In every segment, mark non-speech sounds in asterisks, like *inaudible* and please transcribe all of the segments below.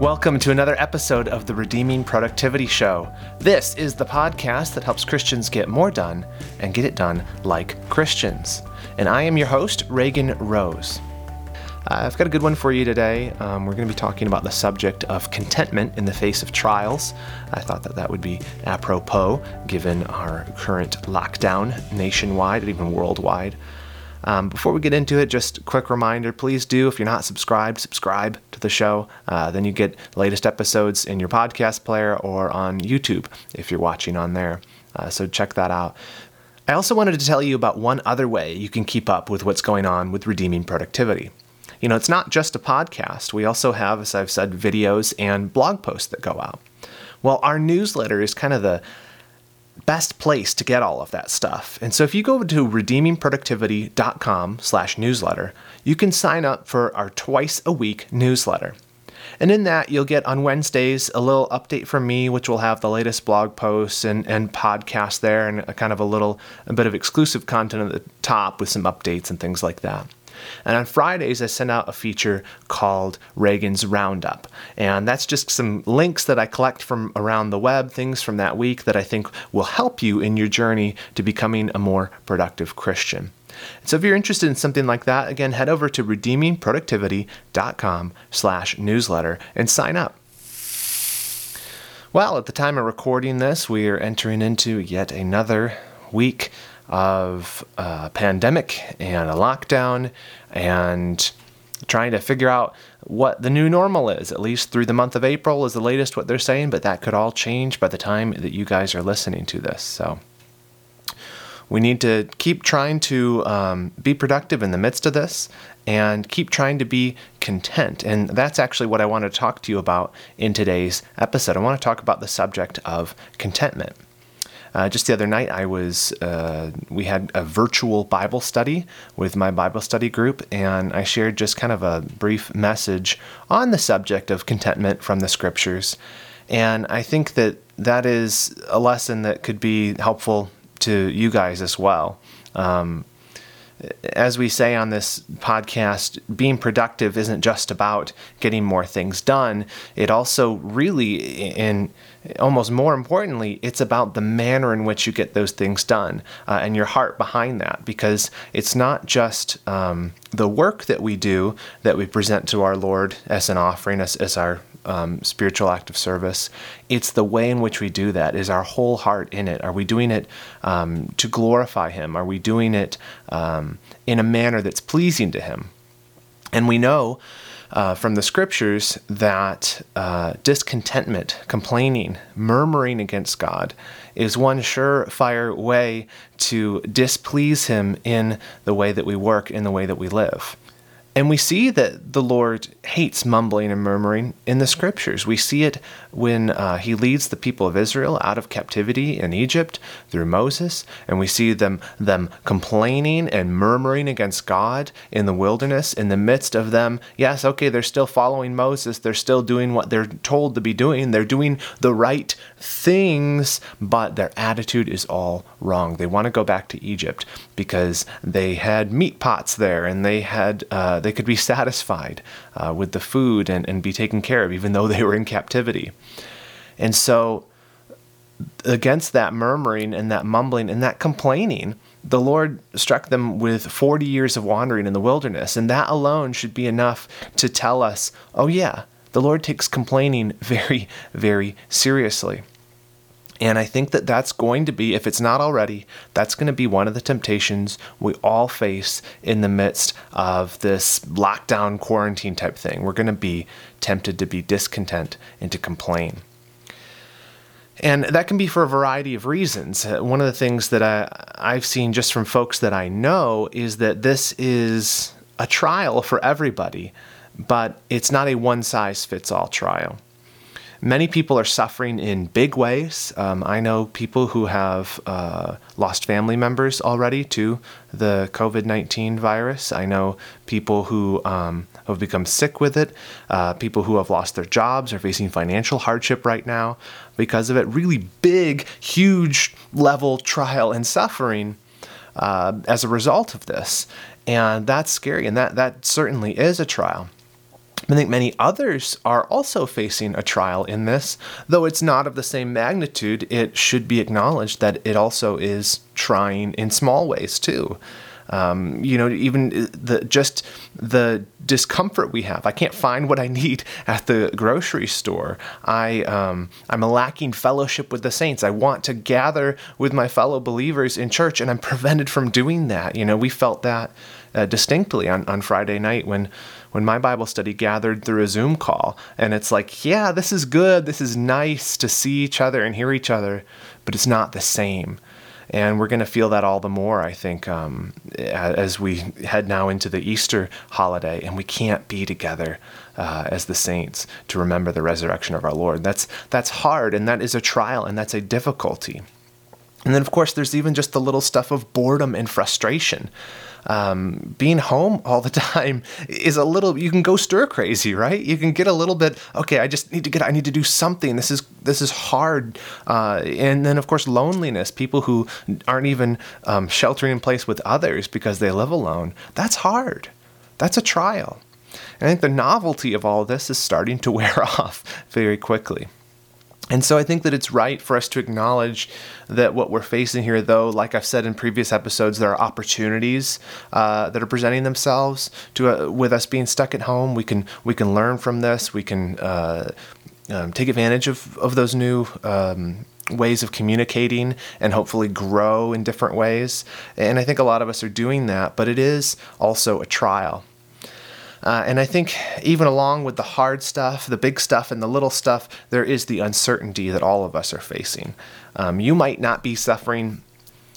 Welcome to another episode of the Redeeming Productivity Show. This is the podcast that helps Christians get more done and get it done like Christians. And I am your host, Reagan Rose. I've got a good one for you today. Um, we're going to be talking about the subject of contentment in the face of trials. I thought that that would be apropos given our current lockdown nationwide and even worldwide. Um, before we get into it, just quick reminder please do, if you're not subscribed, subscribe to the show. Uh, then you get latest episodes in your podcast player or on YouTube if you're watching on there. Uh, so check that out. I also wanted to tell you about one other way you can keep up with what's going on with redeeming productivity. You know, it's not just a podcast. We also have, as I've said, videos and blog posts that go out. Well, our newsletter is kind of the best place to get all of that stuff. And so if you go to redeemingproductivity.com slash newsletter, you can sign up for our twice a week newsletter. And in that, you'll get on Wednesdays a little update from me, which will have the latest blog posts and, and podcasts there, and a kind of a little a bit of exclusive content at the top with some updates and things like that. And on Fridays, I send out a feature called Reagan's Roundup. And that's just some links that I collect from around the web, things from that week that I think will help you in your journey to becoming a more productive Christian. So if you're interested in something like that, again, head over to redeemingproductivity.com slash newsletter and sign up. Well, at the time of recording this, we are entering into yet another week of a pandemic and a lockdown and trying to figure out what the new normal is, at least through the month of April is the latest what they're saying, but that could all change by the time that you guys are listening to this. So we need to keep trying to um, be productive in the midst of this and keep trying to be content. And that's actually what I want to talk to you about in today's episode. I want to talk about the subject of contentment. Uh, just the other night, I was uh, we had a virtual Bible study with my Bible study group, and I shared just kind of a brief message on the subject of contentment from the Scriptures. And I think that that is a lesson that could be helpful to you guys as well. Um, as we say on this podcast, being productive isn't just about getting more things done. It also really, and almost more importantly, it's about the manner in which you get those things done uh, and your heart behind that. Because it's not just um, the work that we do that we present to our Lord as an offering, as, as our um, spiritual act of service. It's the way in which we do that. Is our whole heart in it? Are we doing it um, to glorify Him? Are we doing it um, in a manner that's pleasing to Him? And we know uh, from the scriptures that uh, discontentment, complaining, murmuring against God is one surefire way to displease Him in the way that we work, in the way that we live. And we see that the Lord hates mumbling and murmuring in the scriptures. We see it when uh, he leads the people of Israel out of captivity in Egypt through Moses, and we see them them complaining and murmuring against God in the wilderness in the midst of them. Yes, okay, they're still following Moses. They're still doing what they're told to be doing. They're doing the right things, but their attitude is all wrong. They want to go back to Egypt because they had meat pots there and they had uh, they could be satisfied uh, with the food and, and be taken care of, even though they were in captivity. And so, against that murmuring and that mumbling and that complaining, the Lord struck them with 40 years of wandering in the wilderness. And that alone should be enough to tell us oh, yeah, the Lord takes complaining *laughs* very, very seriously. And I think that that's going to be, if it's not already, that's going to be one of the temptations we all face in the midst of this lockdown quarantine type thing. We're going to be tempted to be discontent and to complain. And that can be for a variety of reasons. Uh, one of the things that I, I've seen just from folks that I know is that this is a trial for everybody, but it's not a one size fits all trial. Many people are suffering in big ways. Um, I know people who have uh, lost family members already to the COVID 19 virus. I know people who um, have become sick with it, uh, people who have lost their jobs, are facing financial hardship right now because of it. Really big, huge level trial and suffering uh, as a result of this. And that's scary, and that, that certainly is a trial. I think many others are also facing a trial in this, though it's not of the same magnitude. It should be acknowledged that it also is trying in small ways too. Um, you know, even the just the discomfort we have. I can't find what I need *laughs* at the grocery store. I um, I'm lacking fellowship with the saints. I want to gather with my fellow believers in church, and I'm *laughs* prevented from doing that. You know, we felt that uh, distinctly on, on Friday night when when my Bible study gathered through a Zoom call. And it's like, yeah, this is good. This is nice to see each other and hear each other, but it's not the same. And we're going to feel that all the more, I think, um, as we head now into the Easter holiday, and we can't be together uh, as the saints to remember the resurrection of our Lord. That's that's hard, and that is a trial, and that's a difficulty. And then, of course, there's even just the little stuff of boredom and frustration. Um, being home all the *laughs* time is a little you can go stir crazy right? You can get a little bit okay i just need to get i need to do something. This is this is hard. Uh, and then of course loneliness people who aren't even um, sheltering in place with others because they live alone. That's hard. That's a trial. And i think the novelty of all this is starting to *laughs* wear off very quickly and so I think that it's right for us to acknowledge that what we're facing here, though, like I've said in previous episodes, there are opportunities uh, that are presenting themselves to uh, with us being stuck at home. We can we can learn from this. We can uh, um, take advantage of of those new. Um, ways of communicating and hopefully grow in different ways. And I think a lot of us are doing that, but it is also a trial. Uh, and I think even along with the hard stuff, the big stuff, and the little stuff, there is the uncertainty that all of us are facing. Um, you might not be suffering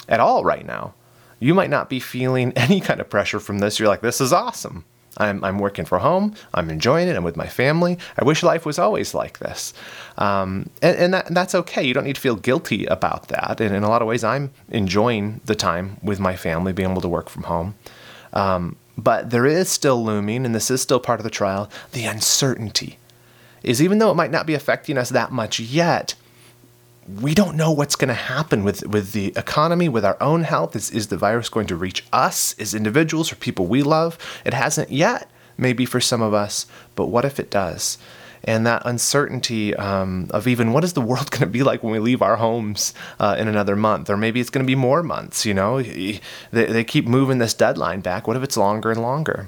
at all right now. You might not be feeling *laughs* any kind of pressure from this. You're like, this is awesome. I'm, I'm working from home. I'm enjoying it. I'm with my family. I wish life was always like this. Um, and, and, that, and that's okay. You don't need to feel guilty about that. And in a lot of ways, I'm enjoying the time with my family, being able to work from home. Um, but there is still looming, and this is still part of the trial, the uncertainty. Is even though it might not be affecting us that much yet, we don't know what's going to happen with, with the economy, with our own health. Is, is the virus going to reach us as individuals or people we love? It hasn't yet, maybe for some of us, but what if it does? And that uncertainty um, of even what is the world *laughs* going to be like when we leave our homes uh, in another month, or maybe it's going to be more months. You know, they, they keep moving this deadline back. What if it's longer and longer?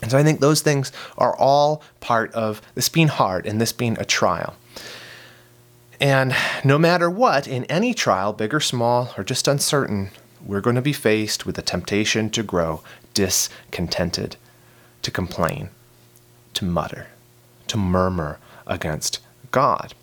And so I think those things are all part of this being hard and this being a trial. And no matter what, in any trial, big or small, or just uncertain, we're going to be faced with the temptation to grow discontented, to complain, to mutter to murmur against God.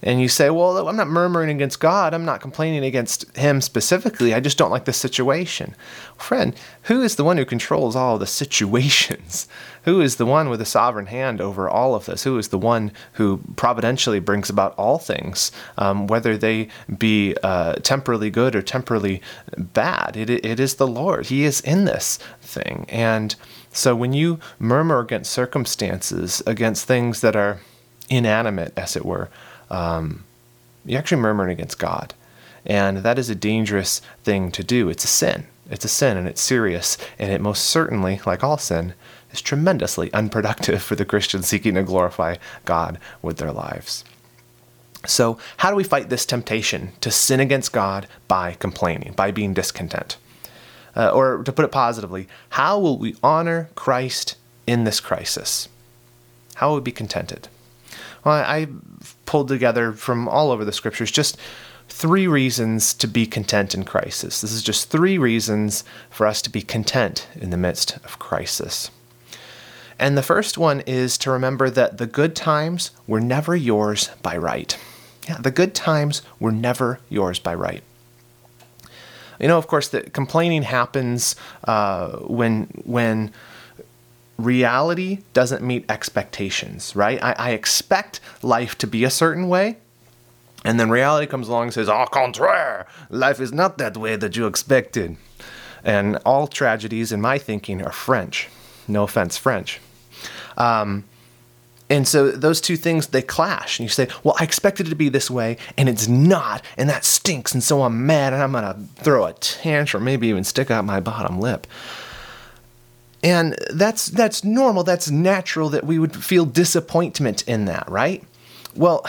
And you say, well, I'm not murmuring against God. I'm not complaining against Him specifically. I just don't like the situation. Friend, who is the one who controls all the situations? *laughs* Who is the one with a sovereign hand over all of this? Who is the one who providentially brings about all things, um, whether they be uh, temporally good or temporally bad? It, it is the Lord. He is in this thing. And so when you murmur against circumstances, against things that are inanimate, as it were, um, you're actually murmuring against God. And that is a dangerous thing to do. It's a sin. It's a sin and it's serious. And it most certainly, like all sin, is tremendously unproductive *laughs* for the Christian seeking to glorify God with their lives. So, how do we fight this temptation to sin against God by complaining, by being discontent? Uh, or to put it positively, how will we honor Christ in this crisis? How will we be contented? Well, I pulled together from all over the scriptures just three reasons to be content in crisis. This is just three reasons for us to be content in the midst of crisis. And the first one is to remember that the good times were never yours by right. Yeah, the good times were never yours by right. You know, of course, that complaining happens uh, when when reality doesn't meet expectations, right? I, I, expect life to be a certain way, and then reality comes along and says, "Au contraire, life is not that way that you expected." And all tragedies, in my thinking, are French. No offense, French. Um, and so those two things they clash, and you say, "Well, I expected it to be this way, and it's not, and that stinks, and so I'm mad, and I'm gonna throw a tantrum, or maybe even stick out my bottom lip." And that's that's normal, that's natural that we would feel disappointment in that, right? Well,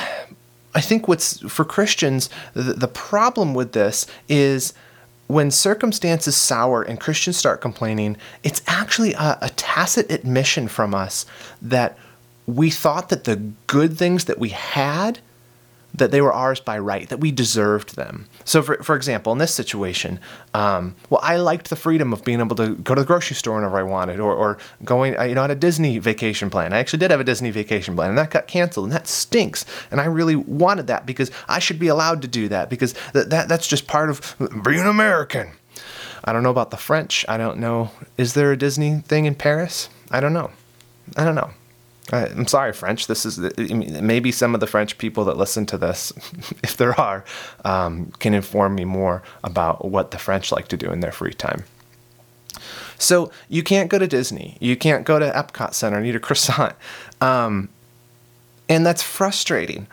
I think what's for Christians, the, the problem with this is when circumstances sour and Christians start complaining, it's actually a, a, tacit admission from us that we thought that the good things that we had that they were ours by right, that we deserved them. So, for, for example, in this situation, um, well, I liked the freedom of being able to go to the grocery store whenever I wanted, or, or going, you know, on a Disney vacation plan. I actually did have a Disney vacation plan, and that got canceled, and that stinks. And I really wanted that because I should be allowed to do that because that, that that's just part of being American. I don't know about the French. I don't know. Is there a Disney thing in Paris? I don't know. I don't know. I'm sorry, French. This is maybe some of the French people that listen to this, *laughs* if there are, um, can inform me more about what the French like to do in their free time. So you can't go to Disney. You can't go to Epcot Center and eat a *laughs* croissant, um, and that's frustrating,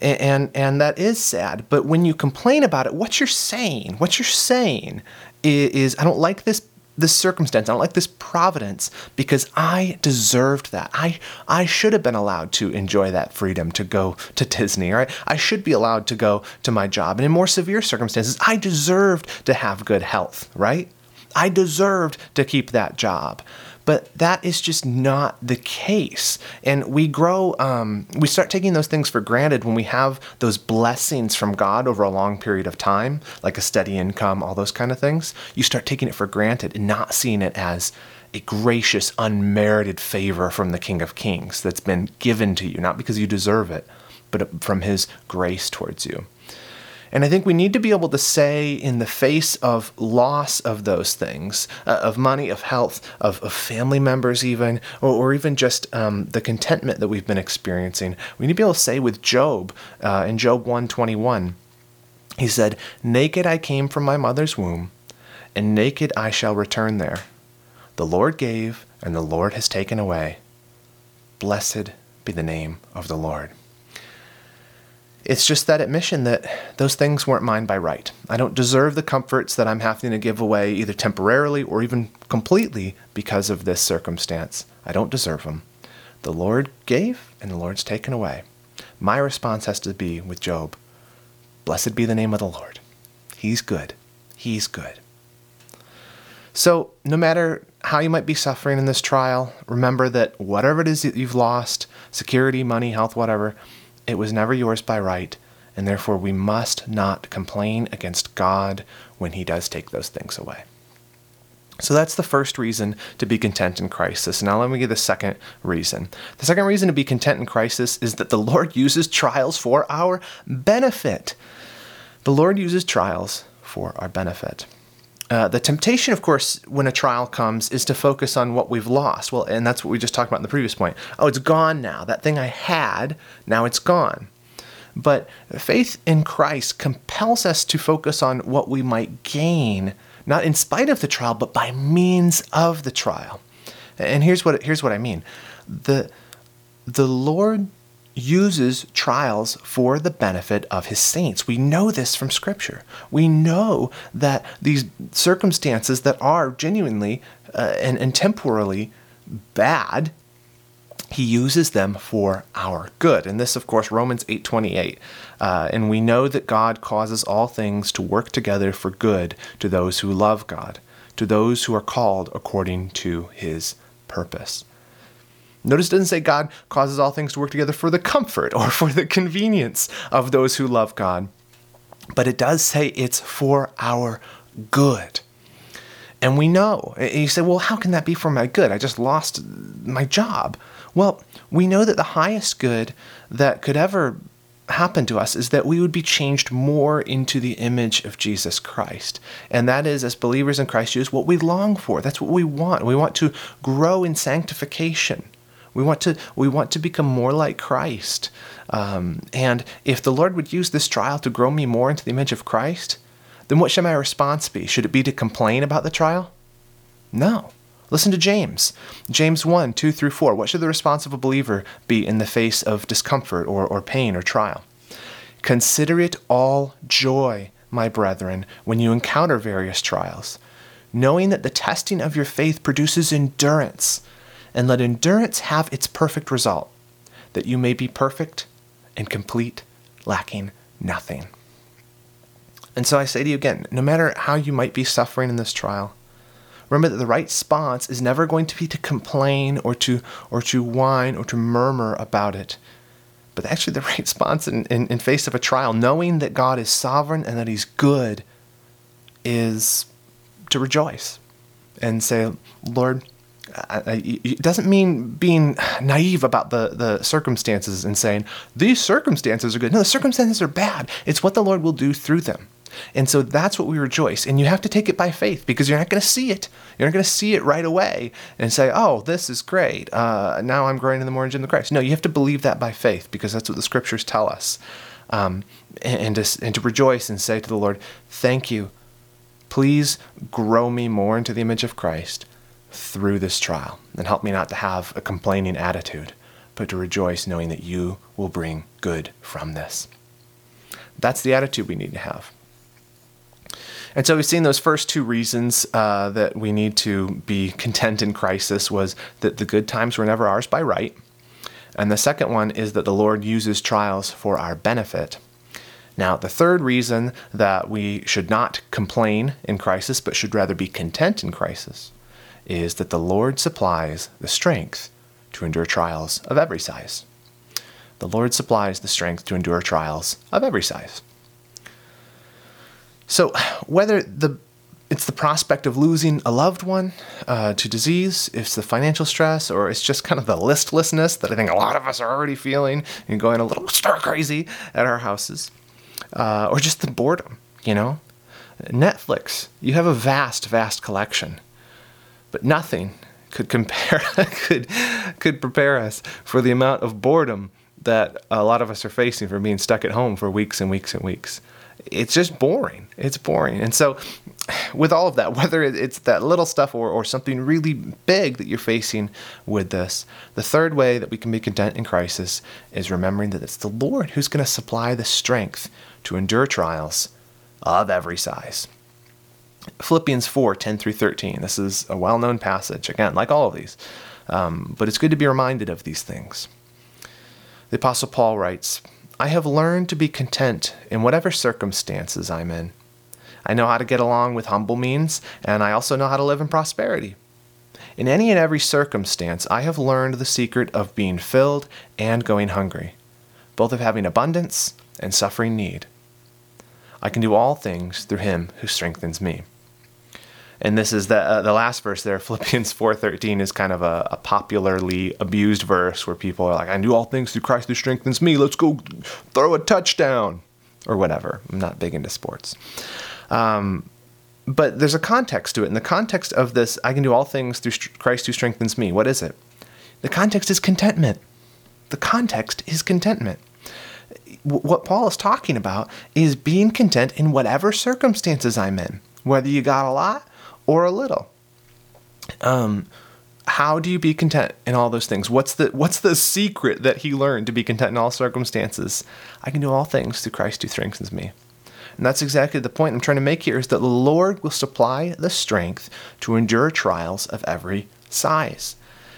and, and and that is sad. But when you complain about it, what you're saying, what you're saying is, is I don't like this this circumstance. I don't like this providence because I deserved that. I I should have been allowed to enjoy that freedom to go to Disney, right? I should be allowed to go to my job. And in more severe circumstances, I deserved to have good health, right? I deserved to keep that job. But that is just not the case. And we grow, um, we start taking those things for granted when we have those blessings from God over a long period of time, like a steady income, all those kind of things. You start taking it for granted and not seeing it as a gracious, unmerited favor from the King of Kings that's been given to you, not because you deserve it, but from His grace towards you. And I think we need to be able to say, in the face of loss of those things, uh, of money, of health, of, of family members, even, or, or even just um, the contentment that we've been experiencing, we need to be able to say with Job uh, in Job 121, he said, Naked I came from my mother's womb, and naked I shall return there. The Lord gave, and the Lord has taken away. Blessed be the name of the Lord. It's just that admission that those things weren't mine by right. I don't deserve the comforts that I'm having to give away, either temporarily or even completely, because of this circumstance. I don't deserve them. The Lord gave, and the Lord's taken away. My response has to be with Job Blessed be the name of the Lord. He's good. He's good. So, no matter how you might be suffering in this trial, remember that whatever it is that you've lost security, money, health, whatever it was never yours by right, and therefore we must not complain against God when He does take those things away. So that's the first reason to be content in crisis. Now let me give the second reason. The second reason to be content in crisis is that the Lord *laughs* uses trials for our benefit. The Lord uses trials for our benefit. Uh, the temptation, of course, when a trial comes, is to focus on what we've lost. Well, and that's what we just talked about in the previous point. Oh, it's gone now. That thing I had, now it's gone. But faith in Christ compels us to focus on what we might gain, not in spite of the trial, but by means of the trial. And here's what here's what I mean. The the Lord uses trials for the benefit of his saints. We know this from Scripture. We know that these circumstances that are genuinely uh, and, and temporarily bad he uses them for our good and this of course romans 8.28 uh, and we know that god causes all things to work together for good to those who love god to those who are called according to his purpose Notice it doesn't say God causes all things to work together for the comfort or for the convenience of those who love God, but it does say it's for our good. And we know. And You say, well, how can that be for my good? I just lost my job. Well, we know that the highest good that could ever happen to us is that we would be changed more into the image of Jesus Christ. And that is, as believers in Christ Jesus, what we long for. That's what we want. We want to grow in sanctification. We want to we want to become more like Christ. Um, and if the Lord would use this trial to grow me more into the image of Christ, then what should my response be? Should it be to complain about the trial? No. Listen to James. James 1, 2 through 4. What should the response of a believer be in the face of discomfort or, or pain or trial? Consider it all joy, my brethren, when you encounter various trials knowing that the testing of your faith produces endurance, and let endurance have its perfect result, that you may be perfect and complete, lacking nothing. And so I say to you again no matter how you might be suffering in this trial, remember that the right response is never going to be to complain or to, or to whine or to murmur about it. But actually, the *laughs* right response in, in, in face of a trial, knowing that God is sovereign and that He's good, is to rejoice and say, Lord, It doesn't mean being naive about the, the circumstances and saying, these circumstances are good. No, the circumstances are bad. It's what the Lord will do through them. And so that's what we rejoice. And you have to take it by faith because you're not going to see it. You're not going to see it right away and say, oh, this is great. Uh, now I'm growing in the more in the Christ. No, you have to believe that by faith because that's what the scriptures tell us. Um, and, and, to, and to rejoice and say to the Lord, thank you Please grow me more into the image of Christ through this trial and help me not to have a complaining attitude, but to rejoice knowing that you will bring good from this. That's the attitude we need to have. And so we've seen those first two reasons uh, that we need to be content in crisis was that the good times were never ours by right. And the second one is that the Lord uses trials for our benefit. Now, the third reason that we should not complain in crisis, but should rather be content in crisis, is that the Lord supplies the strength to endure trials of every size. The Lord supplies the strength to endure trials of every size. So, whether the it's the prospect of losing a loved one uh, to disease, if it's the financial stress, or it's just kind of the listlessness that I think a lot of us are already feeling and going a little *laughs* stir crazy at our houses uh, or just the boredom, you know? Netflix, you have a vast, vast collection, but nothing could compare *laughs* could could prepare us for the amount of boredom that a lot of us are facing from being stuck at home for weeks and weeks and weeks. It's just boring. It's boring. And so, with all of that, *laughs* whether it's that little stuff or, or something really big that you're facing with this, the third way that we can be content in crisis is remembering that it's the Lord who's going to supply the strength to endure trials of every size. Philippians 4 10 through 13. This is a well known passage, again, like all of these, um, but it's good to be reminded of these things. The Apostle Paul writes, I have learned to be content in whatever circumstances I'm in. I know how to get along with humble means, and I also know how to live in prosperity. In any and every circumstance, I have learned the secret of being filled and going hungry, both of having abundance and suffering need. I can do all things through him who strengthens me. And this is the uh, the last verse there. *laughs* Philippians four thirteen is kind of a, a, popularly abused verse where people are like, "I do all things through Christ who strengthens me. Let's go throw a touchdown," or whatever. I'm not big into sports, um, but there's a context to it. And the context of this, "I can do all things through Christ who strengthens me." What is it? The context is contentment. The context is contentment what Paul is talking about is being content in whatever circumstances I'm in, whether you got a lot or a little. Um, how do you be content in all those things? What's the what's the secret that he learned to be content in all circumstances? I can do all things through Christ who strengthens me. And that's exactly the point I'm trying to make here is that the Lord will supply the strength to endure trials of every size.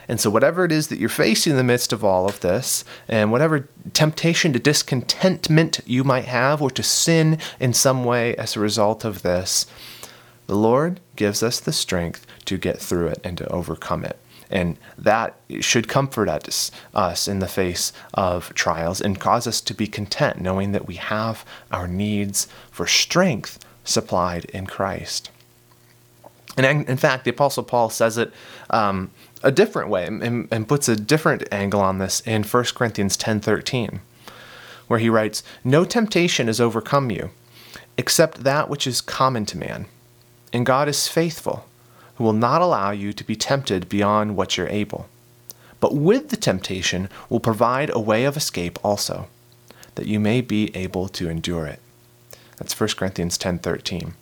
And so, whatever it is that you're facing in the midst of all of this, and whatever temptation to discontentment you might have, or to sin in some way as a result of this, the Lord gives us the strength to get through it and to overcome it. And that should comfort us, us in the face of trials and cause us to be content, knowing that we have our needs for strength supplied in Christ. And in fact, the Apostle Paul says it um, a different way and, and puts a different angle on this in 1 Corinthians 10:13, where he writes, "No temptation has overcome you, except that which is common to man. And God is faithful, who will not allow you to be tempted beyond what you're able, but with the temptation will provide a way of escape also, that you may be able to endure it." That's 1 Corinthians 10:13.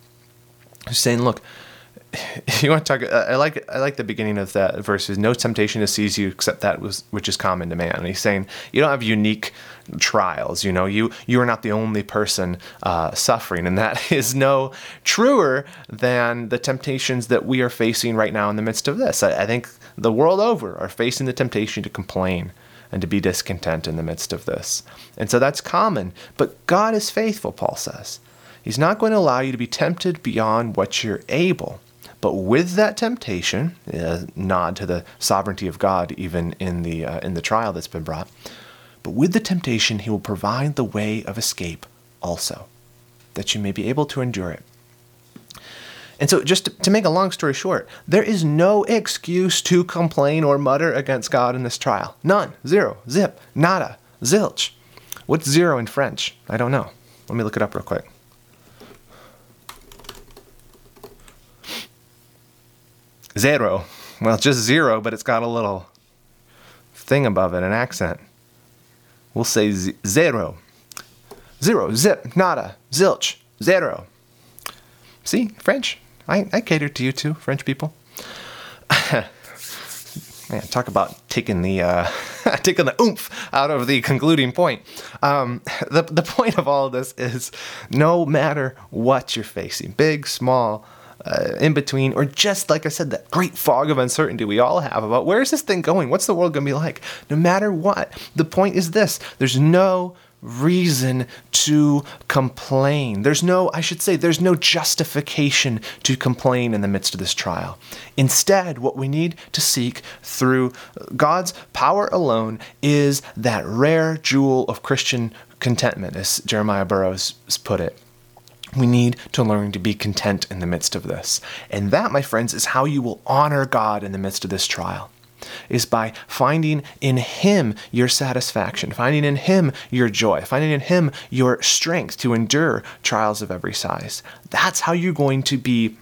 He's saying, look, *laughs* you want to talk? Uh, I like I like the beginning of that verse. Is no temptation to seize you except that was which is common to man. And he's saying you don't have unique trials. You know, you you are not the only person uh, suffering, and that *laughs* is no truer than the temptations that we are facing right now in the midst of this. I, I think the world over are facing the temptation to complain and to be discontent in the midst of this, and so that's common. But God is faithful, Paul says. He's not going to allow you to be tempted beyond what you're able. But with that temptation, a nod to the sovereignty of God, even in the uh, in the trial that's been brought. But with the temptation, He will provide the way of escape also, that you may be able to endure it. And so, just to, to make a long story short, there is no excuse to complain or mutter against God in this trial. None. Zero. Zip. Nada. Zilch. What's zero in French? I don't know. Let me look it up real quick. Zero. Well, just zero, but it's got a little thing above it, an accent. We'll say z- zero. Zero, zip, nada, zilch, zero. See, French. I, I cater to you too, French people. *laughs* Man, talk about taking the uh, *laughs* taking the oomph out of the concluding point. Um, *laughs* the the point of all of this is, no matter what you're facing, big, small, uh, in between, or just like I said, that great fog of uncertainty we all have about where is this thing going? What's the world going to be like? No matter what, the point is this there's no reason to complain. There's no, I should say, there's no justification to complain in the midst of this trial. Instead, what we need to seek through God's power alone is that rare jewel of Christian contentment, as Jeremiah Burroughs put it. We need to learn to be content in the midst of this. And that, my friends, is how you will honor God in the midst of this trial. Is by finding in Him your satisfaction, finding in Him your joy, finding in Him your strength to endure trials of every size. That's how you're going to be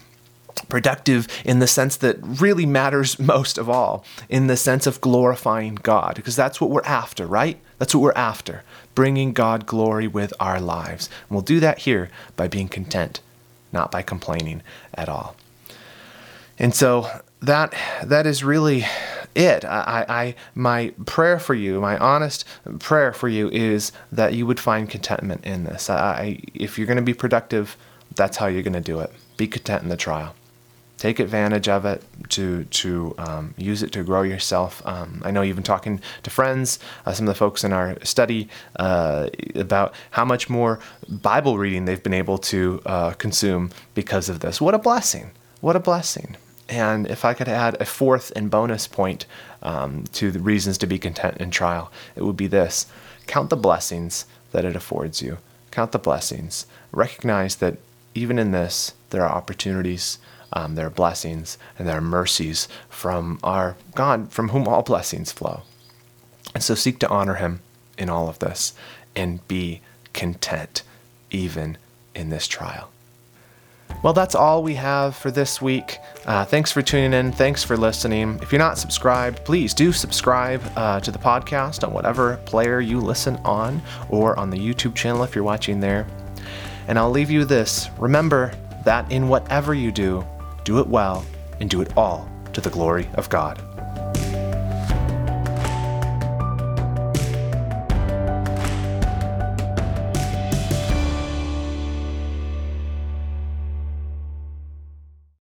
productive in the sense that really matters *laughs* most of all, in the sense of glorifying God, because that's what we're after, right? That's what we're after, bringing God glory with our lives. And we'll do that here by being content, not by complaining at all. And so that that is really it. I, I my prayer for you, my honest prayer for you is that you would find contentment in this. I, if you're going to be productive, that's how you're going to do it. Be content in the trial take advantage of it to to um, use it to grow yourself. Um, I know you've been talking to friends, uh, some of the folks in our study, uh, about how much more Bible reading they've been able to uh, consume because of this. What a blessing! What a blessing! And if I could add a fourth and bonus point um, to the reasons to be content in trial, it would be this: count the blessings that it affords you. Count the blessings. Recognize that even in this, there are opportunities um, their blessings and their mercies from our God, from whom all blessings flow. And so seek to honor him in all of this and be content even in this trial. Well, that's all we have for this week. Uh, thanks for tuning in. Thanks for listening. If you're not subscribed, please do subscribe uh, to the podcast on whatever player you listen on or on the YouTube channel if you're watching there. And I'll leave you this remember that in whatever you do, do it well, and do it all to the glory of God.